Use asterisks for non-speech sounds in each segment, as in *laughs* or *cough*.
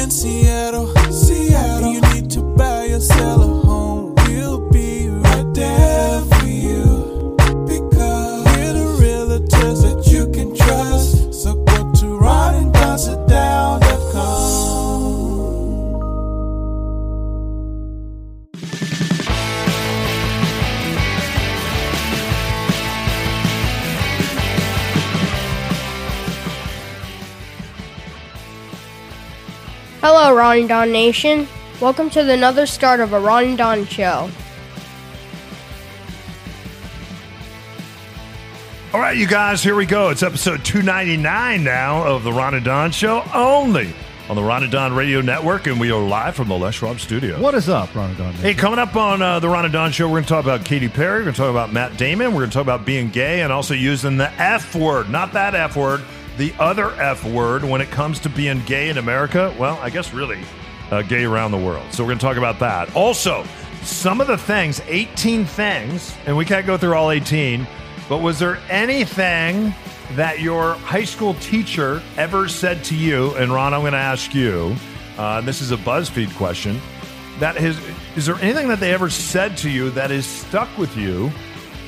in Seattle, Seattle, you need to buy or Ron and Don Nation. Welcome to another start of a Ron and Don show. All right, you guys, here we go. It's episode 299 now of the Ron and Don Show, only on the Ron and Don Radio Network, and we are live from the Les Schwab studio. What is up, Ron and Don? Hey, coming up on uh, the Ron and Don Show, we're going to talk about Katy Perry, we're going to talk about Matt Damon, we're going to talk about being gay, and also using the F word, not that F word, the other F word when it comes to being gay in America. Well, I guess really uh, gay around the world. So we're going to talk about that. Also, some of the things, 18 things, and we can't go through all 18, but was there anything that your high school teacher ever said to you? And Ron, I'm going to ask you. Uh, this is a BuzzFeed question. That is, is there anything that they ever said to you that is stuck with you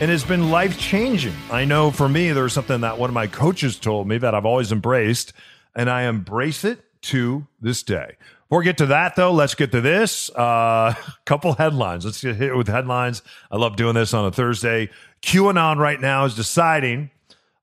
and it's been life changing? I know for me, there's something that one of my coaches told me that I've always embraced, and I embrace it to this day. Before we get to that, though, let's get to this. A uh, *laughs* couple headlines. Let's get hit with headlines. I love doing this on a Thursday. QAnon right now is deciding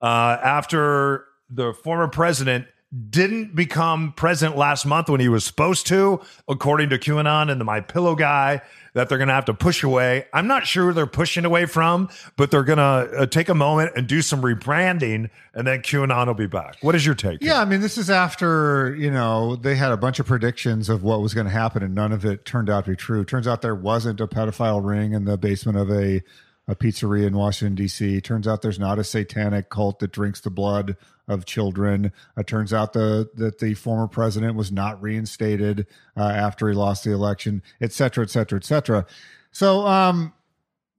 uh, after the former president didn't become president last month when he was supposed to, according to QAnon and the My Pillow guy, that they're going to have to push away. I'm not sure they're pushing away from, but they're going to uh, take a moment and do some rebranding, and then QAnon will be back. What is your take? Yeah, I mean, this is after, you know, they had a bunch of predictions of what was going to happen, and none of it turned out to be true. Turns out there wasn't a pedophile ring in the basement of a, a pizzeria in Washington, D.C. Turns out there's not a satanic cult that drinks the blood of children. It turns out the, that the former president was not reinstated uh, after he lost the election, et cetera, et cetera, et cetera. So, um,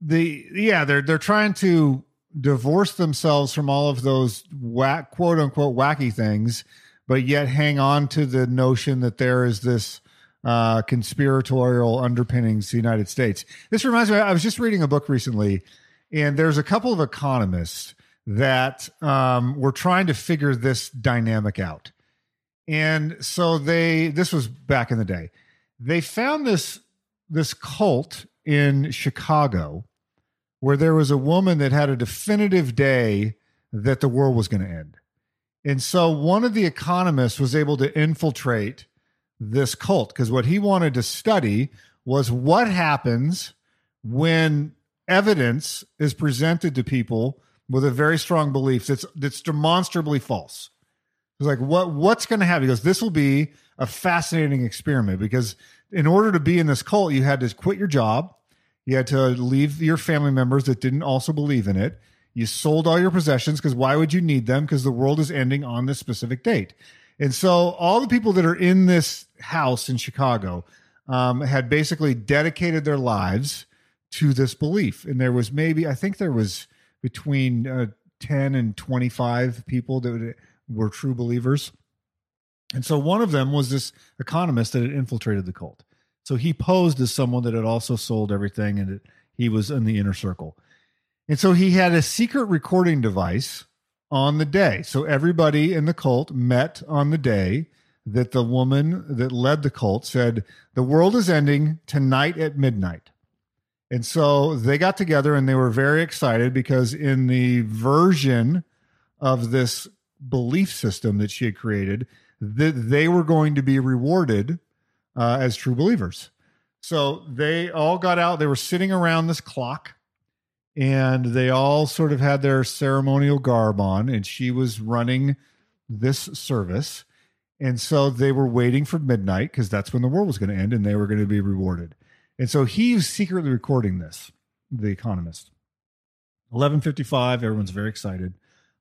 the yeah, they're they're trying to divorce themselves from all of those whack, quote unquote wacky things, but yet hang on to the notion that there is this uh, conspiratorial underpinnings to the United States. This reminds me. I was just reading a book recently, and there's a couple of economists that um, were trying to figure this dynamic out. And so they this was back in the day. They found this this cult in Chicago where there was a woman that had a definitive day that the world was going to end. And so one of the economists was able to infiltrate this cult because what he wanted to study was what happens when evidence is presented to people with a very strong belief that's that's demonstrably false. It's like what what's going to happen? He goes, this will be a fascinating experiment because in order to be in this cult, you had to quit your job, you had to leave your family members that didn't also believe in it. You sold all your possessions because why would you need them? Because the world is ending on this specific date. And so all the people that are in this house in Chicago um, had basically dedicated their lives to this belief. And there was maybe, I think there was between uh, 10 and 25 people that were true believers. And so one of them was this economist that had infiltrated the cult. So he posed as someone that had also sold everything and he was in the inner circle. And so he had a secret recording device on the day. So everybody in the cult met on the day that the woman that led the cult said, The world is ending tonight at midnight. And so they got together and they were very excited because in the version of this belief system that she had created, that they were going to be rewarded uh, as true believers. So they all got out. They were sitting around this clock and they all sort of had their ceremonial garb on and she was running this service. And so they were waiting for midnight because that's when the world was going to end and they were going to be rewarded. And so he's secretly recording this the economist. 1155 everyone's very excited.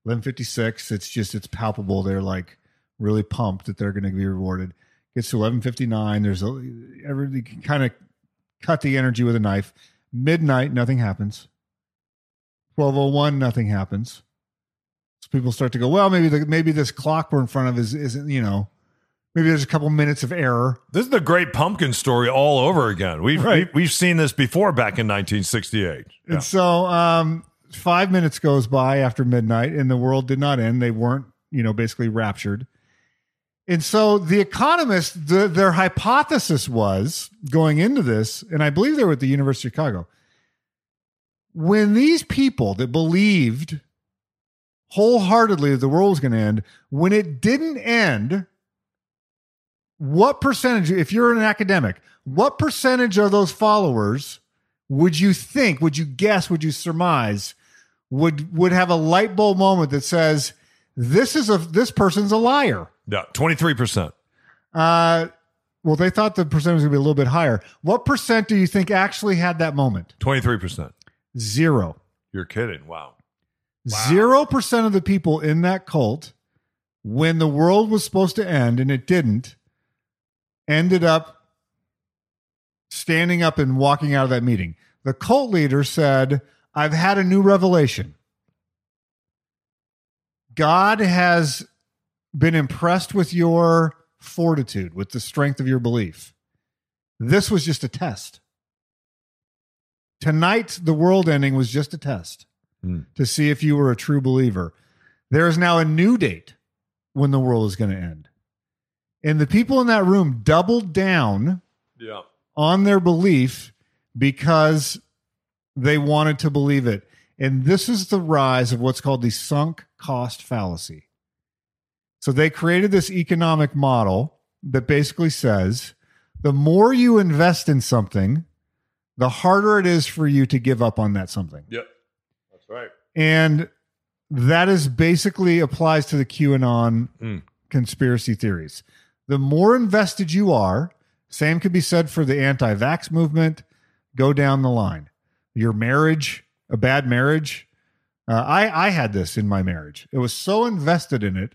1156 it's just it's palpable. They're like really pumped that they're going to be rewarded. Gets to 1159 there's a every kind of cut the energy with a knife. Midnight nothing happens 1201 nothing happens so people start to go well maybe the, maybe this clock we're in front of is isn't you know Maybe there's a couple minutes of error. This is the Great Pumpkin story all over again. We've Right. we, have seen this before back in 1968. Yeah. And so um, five minutes goes by after midnight, and the world did not end. They weren't, you know, basically raptured. And so the economists, the, their hypothesis was going into this, and I believe they were at the University of Chicago. When these people that believed wholeheartedly that the world was going to end, when it didn't end, what percentage, if you're an academic, what percentage of those followers would you think, would you guess, would you surmise, would would have a light bulb moment that says, this is a this person's a liar? yeah, 23%. Uh well, they thought the percentage was gonna be a little bit higher. What percent do you think actually had that moment? 23%. Zero. You're kidding. Wow. Zero percent of the people in that cult, when the world was supposed to end and it didn't, ended up standing up and walking out of that meeting. The cult leader said, I've had a new revelation. God has been impressed with your fortitude, with the strength of your belief. This was just a test. Tonight, the world ending was just a test Hmm. to see if you were a true believer. There is now a new date when the world is going to end. And the people in that room doubled down Yeah. on their belief because they wanted to believe it. And this is the rise of what's called the sunk cost fallacy. So they created this economic model that basically says the more you invest in something, the harder it is for you to give up on that something. Yep. That's right. And that is basically applies to the QAnon Mm. conspiracy theories. The more invested you are, same could be said for the anti vax movement, go down the line. Your marriage, a bad marriage. Uh, I, I had this in my marriage. It was so invested in it,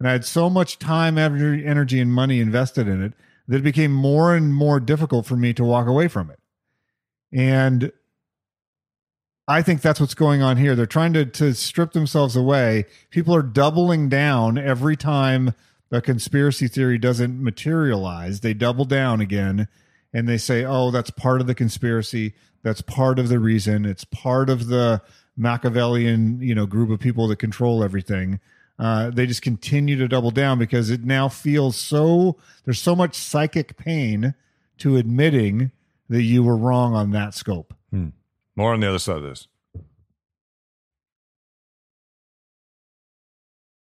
and I had so much time, energy, energy, and money invested in it that it became more and more difficult for me to walk away from it. And I think that's what's going on here. They're trying to to strip themselves away. People are doubling down every time a conspiracy theory doesn't materialize. They double down again and they say, "Oh, that's part of the conspiracy. That's part of the reason. It's part of the Machiavellian, you know, group of people that control everything." Uh, they just continue to double down because it now feels so. There's so much psychic pain to admitting that you were wrong on that scope. More on the other side of this.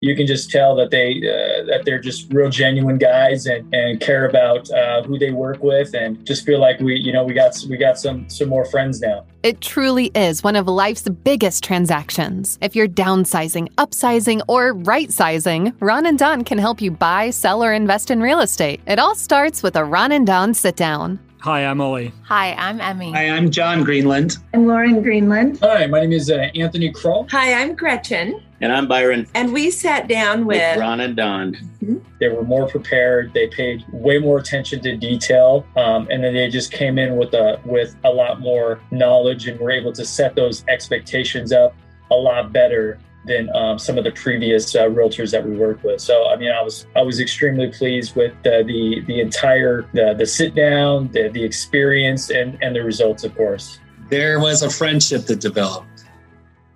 you can just tell that they uh, that they're just real genuine guys and, and care about uh, who they work with and just feel like we you know we got we got some some more friends now It truly is one of life's biggest transactions. If you're downsizing, upsizing, or right sizing, Ron and Don can help you buy, sell, or invest in real estate. It all starts with a Ron and Don sit down. Hi, I'm Ollie. Hi, I'm Emmy. Hi, I'm John Greenland. I'm Lauren Greenland. hi my name is uh, anthony kroll Hi, I'm Gretchen. And I'm Byron And we sat down with with, Ron and Don. they were more prepared they paid way more attention to detail um, and then they just came in with a with a lot more knowledge and were able to set those expectations up a lot better than um, some of the previous uh, realtors that we worked with. So I mean, I was I was extremely pleased with uh, the the entire the, the sit down, the the experience, and and the results, of course. There was a friendship that developed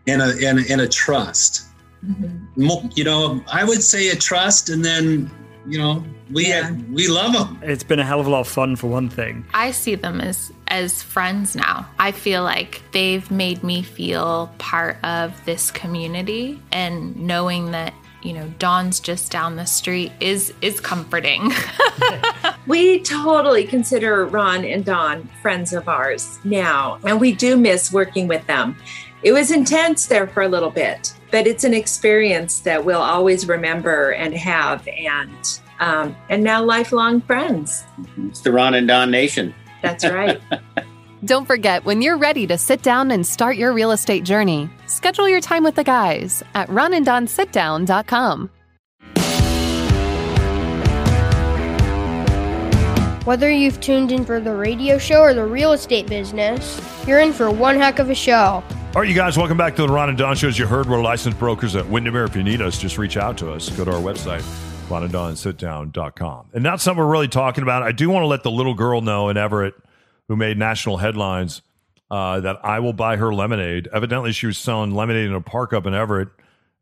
and a, and a, and a trust. Mo- You know, I would say a trust, and then, you know, we Yeah. we love them. It's been a hell of a lot of fun for one thing. I see them as as friends now. I feel like they've made me feel part of this community and knowing that, you know, Don's just down the street is is comforting. *laughs* we totally consider Ron and Don friends of ours now, and we do miss working with them. It was intense there for a little bit, but it's an experience that we'll always remember and have, and um, and now lifelong friends. It's the Ron and Don Nation. That's right. *laughs* Don't forget, when you're ready to sit down and start your real estate journey, schedule your time with the guys at ronanddonsitdown.com. Whether you've tuned in for the radio show or the real estate business, you're in for one heck of a show. All right, you guys, welcome back to the Ron and Don Show. As you heard, we're licensed brokers at Windermere. If you need us, just reach out to us. Go to our website, RonandDonSitDown.com. And not something we're really talking about. I do want to let the little girl know in Everett who made national headlines uh, that I will buy her lemonade. Evidently, she was selling lemonade in a park up in Everett,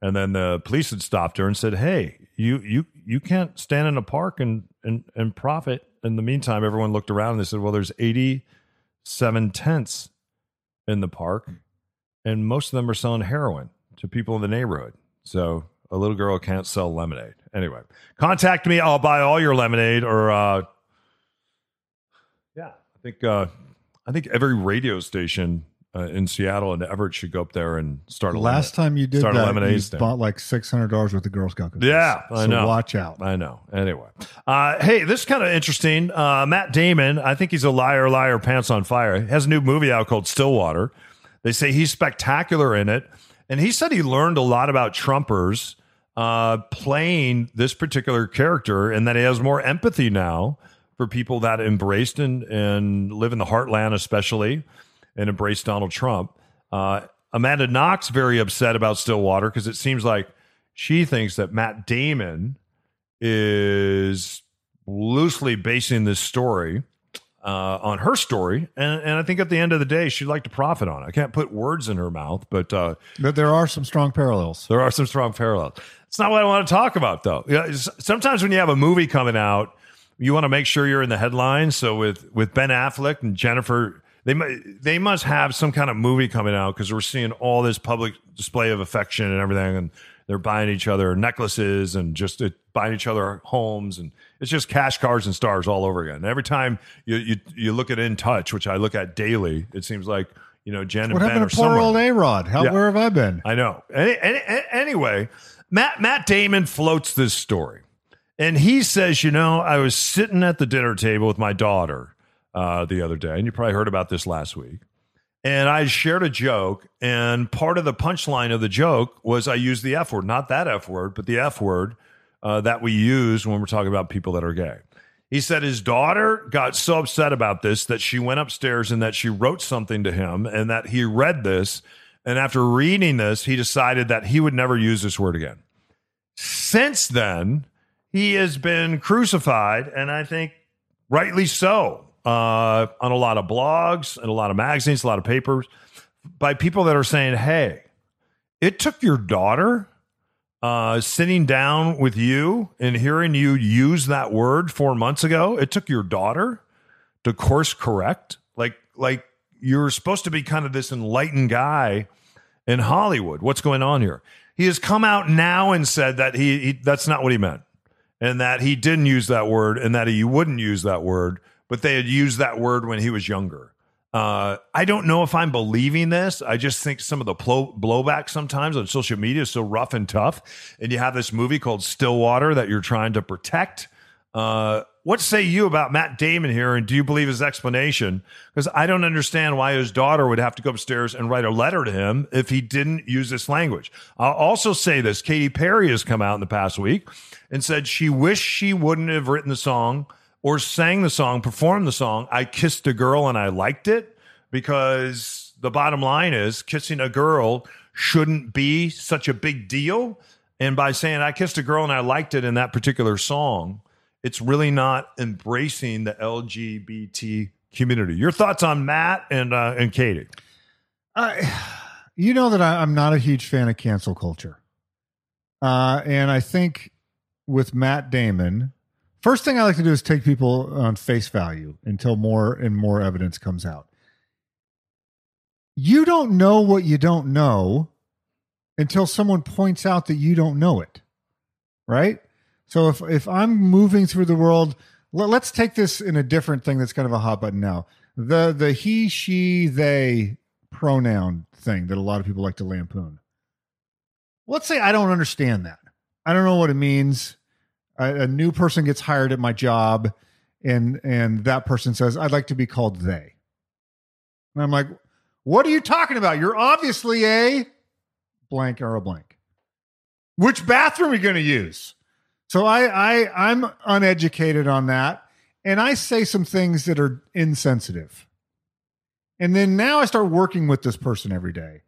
and then the police had stopped her and said, "Hey, you you you can't stand in a park and and and profit." In the meantime, everyone looked around and they said, "Well, there's 87 tents in the park, and most of them are selling heroin to people in the neighborhood." So a little girl can't sell lemonade. Anyway, contact me. I'll buy all your lemonade. Or uh, yeah, I think uh, I think every radio station uh, in Seattle and Everett should go up there and start. A last lemonade- time you did start a that, lemonade you stand. bought like six hundred dollars worth of Girl Scout cookies. Yeah, I so know. Watch out. I know. Anyway, uh, hey, this is kind of interesting. Uh, Matt Damon, I think he's a liar, liar, pants on fire. He has a new movie out called Stillwater. They say he's spectacular in it, and he said he learned a lot about Trumpers uh, playing this particular character, and that he has more empathy now for people that embraced and and live in the heartland, especially, and embrace Donald Trump. Uh, Amanda Knox very upset about Stillwater because it seems like she thinks that Matt Damon is loosely basing this story uh, on her story, and, and I think at the end of the day, she'd like to profit on it. I can't put words in her mouth, but uh, But there are some strong parallels. there are some strong parallels. It's not what I want to talk about, though. Yeah, it's- sometimes when you have a movie coming out, you want to make sure you're in the headlines. So with with Ben Affleck and Jennifer, they they must have some kind of movie coming out because we're seeing all this public display of affection and everything, and they're buying each other necklaces and just uh, buying each other homes, and it's just cash cards and stars all over again. And every time you you you look at In Touch, which I look at daily, it seems like you know Jen What and Ben happened are to poor somewhere. old A Rod? How Yeah. where have I been? I know. Any, any- anyway, Matt Matt Damon floats this story, and he says, you know, I was sitting at the dinner table with my daughter uh, the other day, and you probably heard about this last week. And I shared a joke, and part of the punchline of the joke was I used the F word, not that F word, but the F word uh, that we use when we're talking about people that are gay. He said his daughter got so upset about this that she went upstairs and that she wrote something to him and that he read this. And after reading this, he decided that he would never use this word again. Since then, he has been crucified, and I think rightly so, uh, on a lot of blogs and a lot of magazines, a lot of papers, by people that are saying, hey, it took your daughter uh, sitting down with you and hearing you use that word four months ago. It took your daughter to course correct. Like, like you're supposed to be kind of this enlightened guy in Hollywood. What's going on here? He has come out now and said that he, he that's not what he meant, and that he didn't use that word, and that he wouldn't use that word, but they had used that word when he was younger. Uh, I don't know if I'm believing this. I just think some of the blow, blowback sometimes on social media is so rough and tough. And you have this movie called Stillwater that you're trying to protect. Uh, what say you about Matt Damon here? And do you believe his explanation? Because I don't understand why his daughter would have to go upstairs and write a letter to him if he didn't use this language. I'll also say this Katy Perry has come out in the past week and said she wished she wouldn't have written the song or sang the song, performed the song, I Kissed a Girl and I Liked It, because the bottom line is kissing a girl shouldn't be such a big deal. And by saying I kissed a girl and I liked it in that particular song, it's really not embracing the LGBT community. Your thoughts on Matt and uh, and Katy? I, you know that I, I'm not a huge fan of cancel culture, uh, and I think with Matt Damon, first thing I like to do is take people on face value until more and more evidence comes out. You don't know what you don't know until someone points out that you don't know it, right? So if if I'm moving through the world, let, let's take this in a different thing that's kind of a hot button now. The the he she they pronoun thing that a lot of people like to lampoon. Let's say I don't understand that. I don't know what it means. A, a new person gets hired at my job, and and that person says, "I'd like to be called they," and I'm like, "What are you talking about? You're obviously a blank or a blank. Which bathroom are you going to use?" So I I I'm uneducated on that, and I say some things that are insensitive. And then now I start working with this person every day.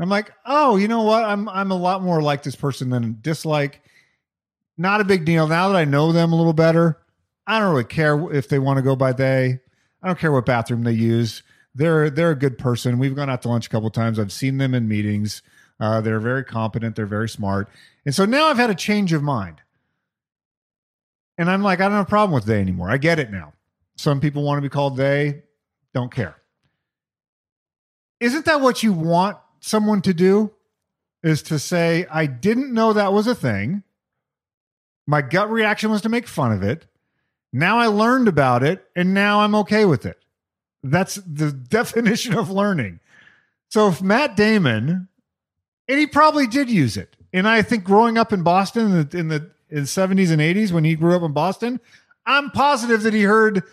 I'm like, oh, you know what? I'm I'm a lot more like this person than dislike. Not a big deal. Now that I know them a little better, I don't really care if they want to go by they. I don't care what bathroom they use. They're they're a good person. We've gone out to lunch a couple times. I've seen them in meetings. Uh, they're very competent. They're very smart. And so now I've had a change of mind. And I'm like, I don't have a problem with they anymore. I get it now. Some people want to be called they, don't care. Isn't that what you want someone to do? Is to say, I didn't know that was a thing. My gut reaction was to make fun of it. Now I learned about it and now I'm okay with it. That's the *laughs* definition of learning. So if Matt Damon, and he probably did use it, and I think growing up in Boston in the, in the, in the 70s and 80s when he grew up in Boston, I'm positive that he heard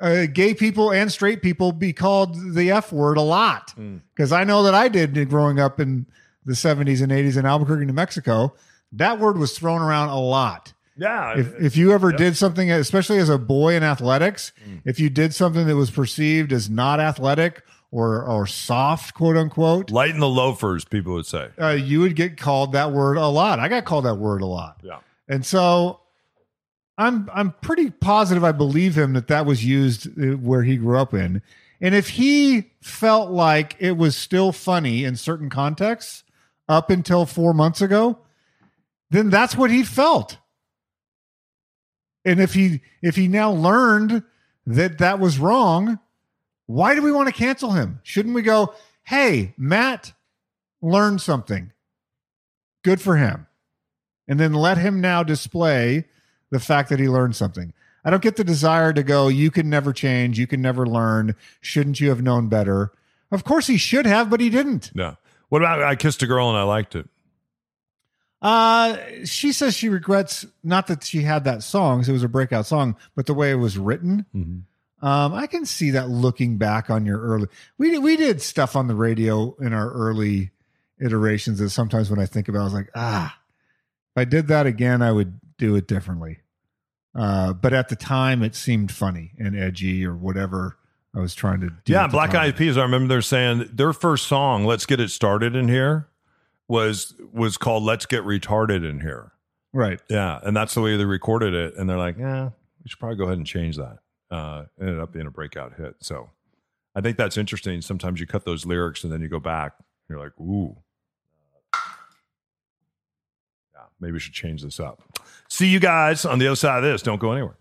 uh, gay people and straight people be called the F word a lot. Because I know that I did growing up in the 70s and 80s in Albuquerque, New Mexico. That word was thrown around a lot. Yeah. If, if you ever did something, especially as a boy in athletics, if you did something that was perceived as not athletic or or soft, quote unquote, Lighten the loafers, people would say. uh, you would get called that word a lot. I got called that word a lot. Yeah. And so I'm I'm pretty positive I believe him that that was used uh, where he grew up in. And if he felt like it was still funny in certain contexts up until 4 months ago, then that's what he felt. And if he if he now learned that that was wrong, why do we want to cancel him? Shouldn't we go, "Hey, Matt learned something. Good for him." And then let him now display the fact that he learned something. I don't get the desire to go, "You can never change, you can never learn. Shouldn't you have known better?" Of course he should have, but he didn't. No. What about I kissed a girl and I liked it? Uh, she says she regrets not that she had that song, it was a breakout song, but the way it was written. Um, I can see that looking back on your early. We did, we did stuff on the radio in our early iterations that sometimes when I think about, it, I was like, ah, if I did that again, I would do it differently. Uh, but at the time, it seemed funny and edgy or whatever I was trying to do. Yeah, Black time. Eyed Peas. I remember they're saying their first song, "Let's Get It Started in Here," was was called "Let's Get Retarded in Here." Right. Yeah, and that's the way they recorded it. And they're like, "Yeah, we should probably go ahead and change that." Uh, ended up being a breakout hit. So, I think that's interesting. Sometimes you cut those lyrics and then you go back. And you're like, "Ooh, yeah, maybe we should change this up." See you guys on the other side of this. Don't go anywhere.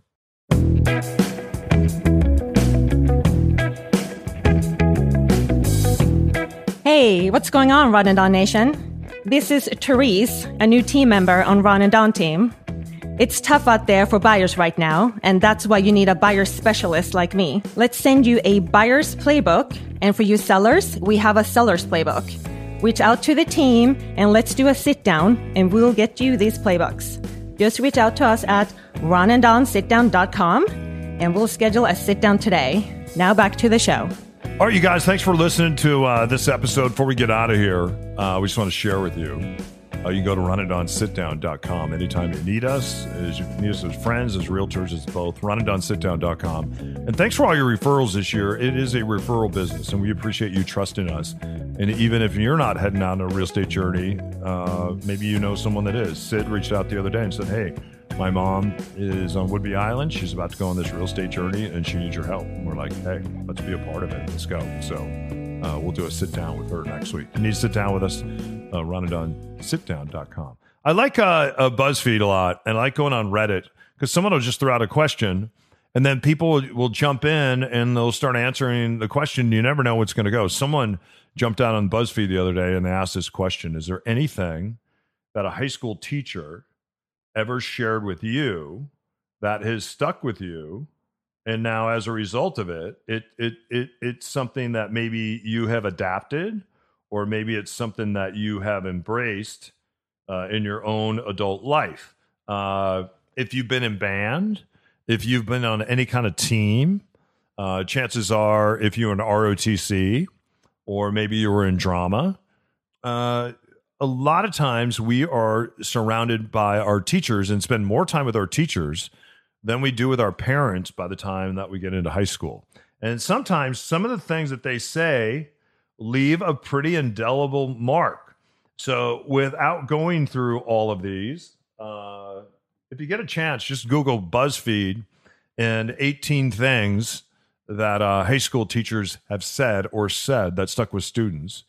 Hey, what's going on, Ron and Don Nation? This is Therese, a new team member on Ron and Don team. It's tough out there for buyers right now, and that's why you need a buyer specialist like me. Let's send you a buyer's playbook, and for you sellers, we have a seller's playbook. Reach out to the team and let's do a sit down, and we'll get you these playbooks. Just reach out to us at ronanddonsitdown.com, and we'll schedule a sit down today. Now back to the show. All right, you guys, thanks for listening to uh, this episode. Before we get out of here, uh, we just want to share with you. Uh, you can go to ronanddonsitdown.com anytime you need us. As you need us as friends, as realtors, as both. Ronanddonsitdown.com. And thanks for all your referrals this year. It is a referral business, and we appreciate you trusting us. And even if you're not heading on a real estate journey, uh, maybe you know someone that is. Sid reached out the other day and said, Hey, my mom is on Whidbey Island. She's about to go on this real estate journey and she needs your help. And we're like, hey, let's be a part of it. Let's go. So uh, we'll do a sit down with her next week. You need to sit down with us, uh, ronanddonsitdown.com. I like uh, BuzzFeed a lot and I like going on Reddit because someone will just throw out a question and then people will jump in and they'll start answering the question. You never know what's going to go. Someone jumped out on BuzzFeed the other day and they asked this question Is there anything that a high school teacher ever shared with you that has stuck with you and now as a result of it it it, it it's something that maybe you have adapted or maybe it's something that you have embraced uh, in your own adult life. Uh, if you've been in band if you've been on any kind of team uh, chances are if you're in rotc or maybe you were in drama uh, a lot of times we are surrounded by our teachers and spend more time with our teachers than we do with our parents by the time that we get into high school. And sometimes some of the things that they say leave a pretty indelible mark. So without going through all of these, uh, if you get a chance, just Google BuzzFeed and 18 things that uh, high school teachers have said or said that stuck with students.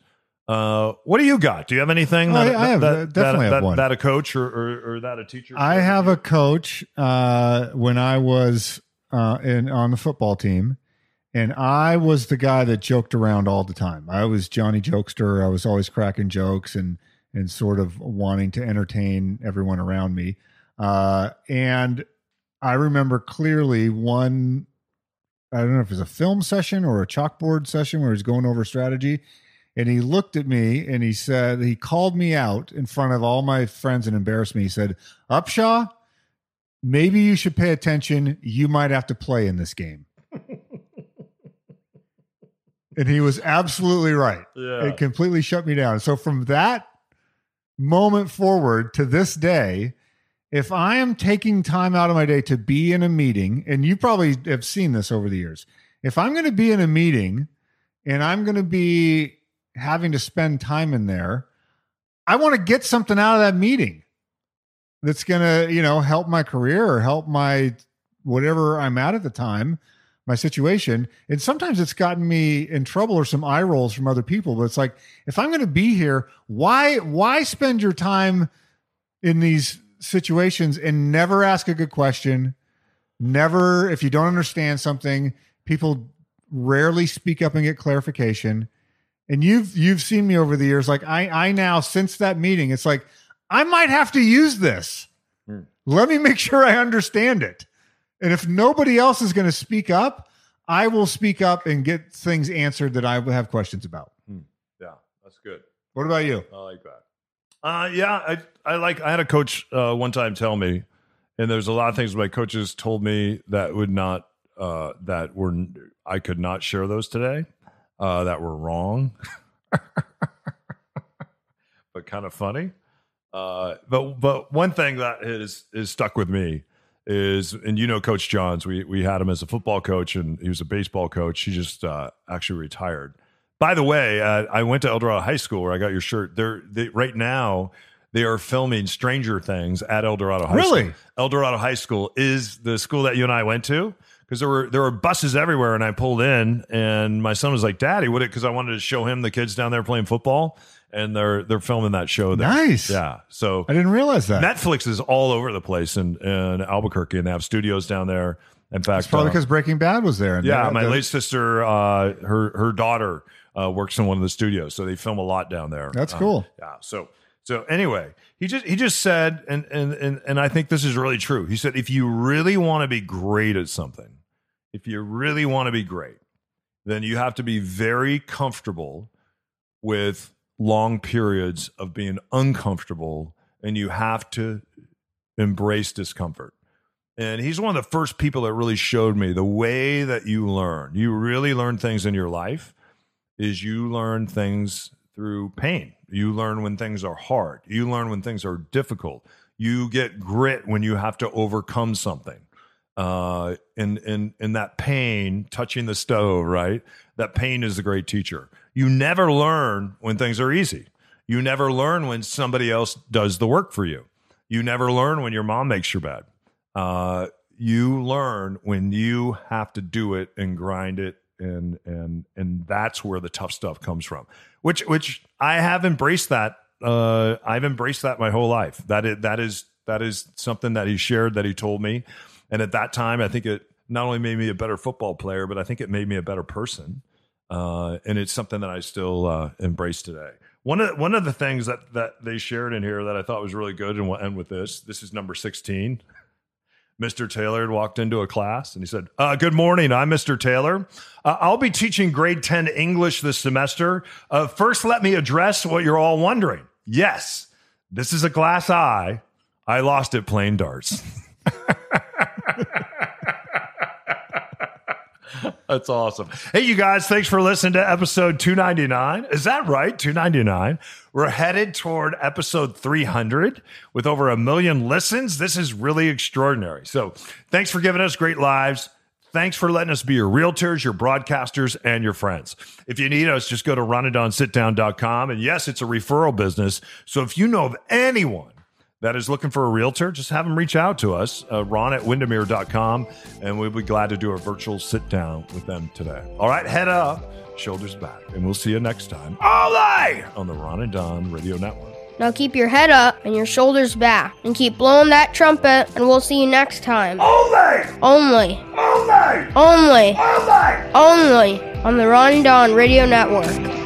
Uh, what do you got? Do you have anything Oh, that, I have- that, uh, definitely that, have that, one. that a coach or, or, or that a teacher? I have a coach uh, when I was uh, in on the football team, and I was the guy that joked around all the time. I was Johnny Jokester. I was always cracking jokes and and sort of wanting to entertain everyone around me. Uh, and I remember clearly one. I don't know if it was a film session or a chalkboard session where he's going over strategy. And he looked at me and he said, he called me out in front of all my friends and embarrassed me. He said, Upshaw, maybe you should pay attention. You might have to play in this game. and he was absolutely right. Yeah. It completely shut me down. So from that moment forward to this day, if I am taking time out of my day to be in a meeting, and you probably have seen this over the years, if I'm going to be in a meeting and I'm going to be having to spend time in there, I want to get something out of that meeting that's going to, you know, help my career or help my whatever I'm at at the time, my situation. And sometimes it's gotten me in trouble or some eye rolls from other people, but it's like if I'm going to be here, why why spend your time in these situations and never ask a good question? Never if you don't understand something, people rarely speak up and get clarification and you've you've seen me over the years like i i now since that meeting it's like i might have to use this Hmm. let me make *laughs* sure i understand it and if nobody else is going to speak up i will speak up and get things answered that i have questions about Yeah, that's good. what about you I like that. Uh, yeah, I, I like. I had a coach uh, one time tell me, and there's a lot of things my coaches told me that would not uh, that were I could not share those today. Uh, that were wrong, *laughs* but kind of funny. Uh, but but one thing that is is stuck with me is, and you know, Coach Johns, we we had him as a football coach, and he was a baseball coach. He just uh, actually retired. By the way, uh, I went to El Dorado High School where I got your shirt. They're they, right now. They are filming Stranger Things at El Dorado High Really? School. El Dorado High School is the school that you and I went to because there were there were buses everywhere, and I pulled in, and my son was like, "Daddy, what?" Because I wanted to show him the kids down there playing football, and they're they're filming that show. There. Nice. yeah. So i didn't realize that Netflix is all over the place in, in Albuquerque, and they have studios down there. In fact, it's probably uh, because breaking bad was there and yeah, my late sister, uh, her her daughter uh, works in one of the studios, so they film a lot down there. That's Uh, cool. yeah. So so anyway, he just he just said, and and and and I think this is really true. He said, if you really want to be great at something, if you really want to be great, then you have to be very comfortable with long periods of being uncomfortable, and you have to embrace discomfort. And he's one of the first people that really showed me the way that you learn. You really learn things in your life is you learn things through pain. You learn when things are hard. You learn when things are difficult. You get grit when you have to overcome something. And, and, and that pain, touching the stove, right? That pain is a great teacher. You never learn when things are easy. You never learn when somebody else does the work for you. You never learn when your mom makes your bed. Uh, you learn when you have to do it and grind it and and and that's where the tough stuff comes from which which i have embraced that uh i've embraced that my whole life that is that is that is something that he shared that he told me and at that time i think it not only made me a better football player but i think it made me a better person uh and it's something that i still uh embrace today one of one of the things that that they shared in here that i thought was really good and we'll end with this this is number 16 Mr. Taylor had walked into a class and he said, uh, Good morning. I'm Mr. Taylor. Uh, I'll be teaching grade 10 English this semester. Uh, first, let me address what you're all wondering. Yes, this is a glass eye. I lost it playing darts. *laughs* *laughs* That's awesome. Hey, you guys, thanks for listening to episode 299. Is that right? 299. We're headed toward episode 300 with over a million listens. This is really extraordinary. So, thanks for giving us great lives. Thanks for letting us be your realtors, your broadcasters, and your friends. If you need us, just go to ronanddonsitdown.com. And yes, it's a referral business. So, if you know of anyone that is looking for a realtor, just have them reach out to us, uh, ron at windermere.com, and we'll be glad to do a virtual sit down with them today. All right, head up, shoulders back, and we'll see you next time. Olay! On the Ron and Don Radio Network. Now keep your head up and your shoulders back and keep blowing that trumpet, and we'll see you next time. Only! Only. Only! Only. Only! Only on the Ron and Don Radio Network.